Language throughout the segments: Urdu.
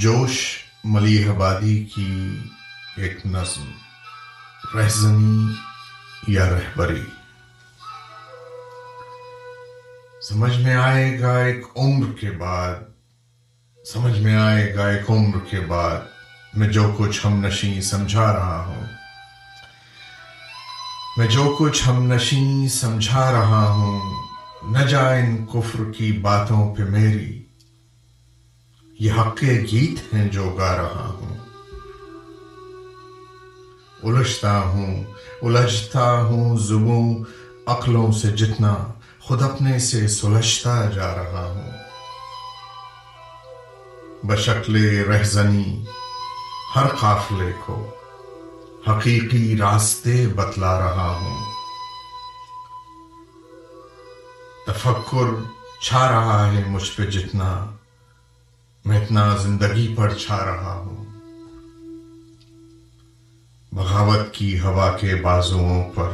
جوش ملیح آبادی کی ایک نظم، رہزنی یا رہبری۔ سمجھ میں آئے گا ایک عمر کے بعد، سمجھ میں آئے گا ایک عمر کے بعد، میں جو کچھ ہم نشیں سمجھا رہا ہوں۔ میں جو کچھ ہم نشیں سمجھا رہا ہوں، نہ جائے ان کفر کی باتوں پہ میری۔ یہ حق گیت ہیں جو گا رہا ہوں۔ الجھتا ہوں الجھتا ہوں زبوں، عقلوں سے جتنا خود اپنے سے سلجھتا جا رہا ہوں۔ بشکل رہزنی، ہر قافلے کو حقیقی راستے بتلا رہا ہوں۔ تفکر چھا رہا ہے مجھ پہ جتنا میں اتنا زندگی پر چھا رہا ہوں۔ بغاوت کی ہوا کے بازوؤں پر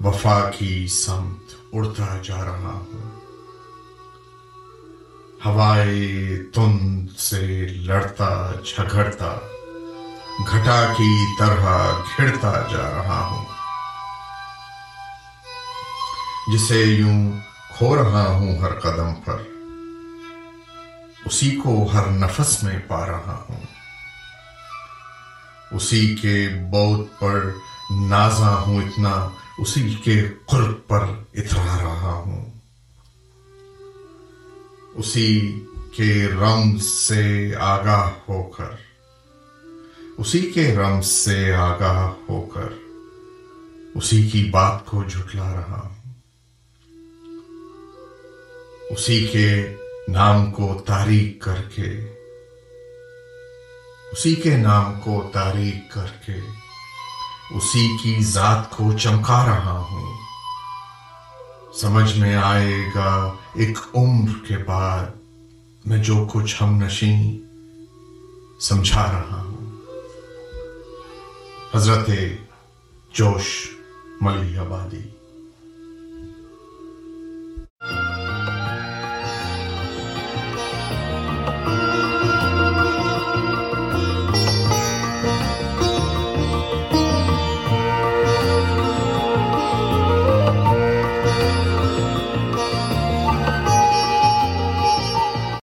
وفا کی سمت اڑتا جا رہا ہوں۔ ہوائے تند سے لڑتا، جھگڑتا، گھٹا کی طرح گھڑتا جا رہا ہوں۔ جسے یوں کھو رہا ہوں ہر قدم پر۔ اسی کو ہر نفس میں پا رہا ہوں۔ اسی کے بہت پر نازا ہوں اتنا، اسی کے قرب پر اترا رہا ہوں۔ اسی کے رم سے آگاہ ہو کر، اسی کے رم سے آگاہ ہو کر، اسی کی بات کو جھٹلا رہا ہوں۔ اسی کے نام کو تاریخ کر کے، اسی کے نام کو تاریخ کر کے، اسی کی ذات کو چمکا رہا ہوں۔ سمجھ میں آئے گا ایک عمر کے بعد میں جو کچھ ہم نشیں سمجھا رہا ہوں۔ حضرت جوش ملی آبادی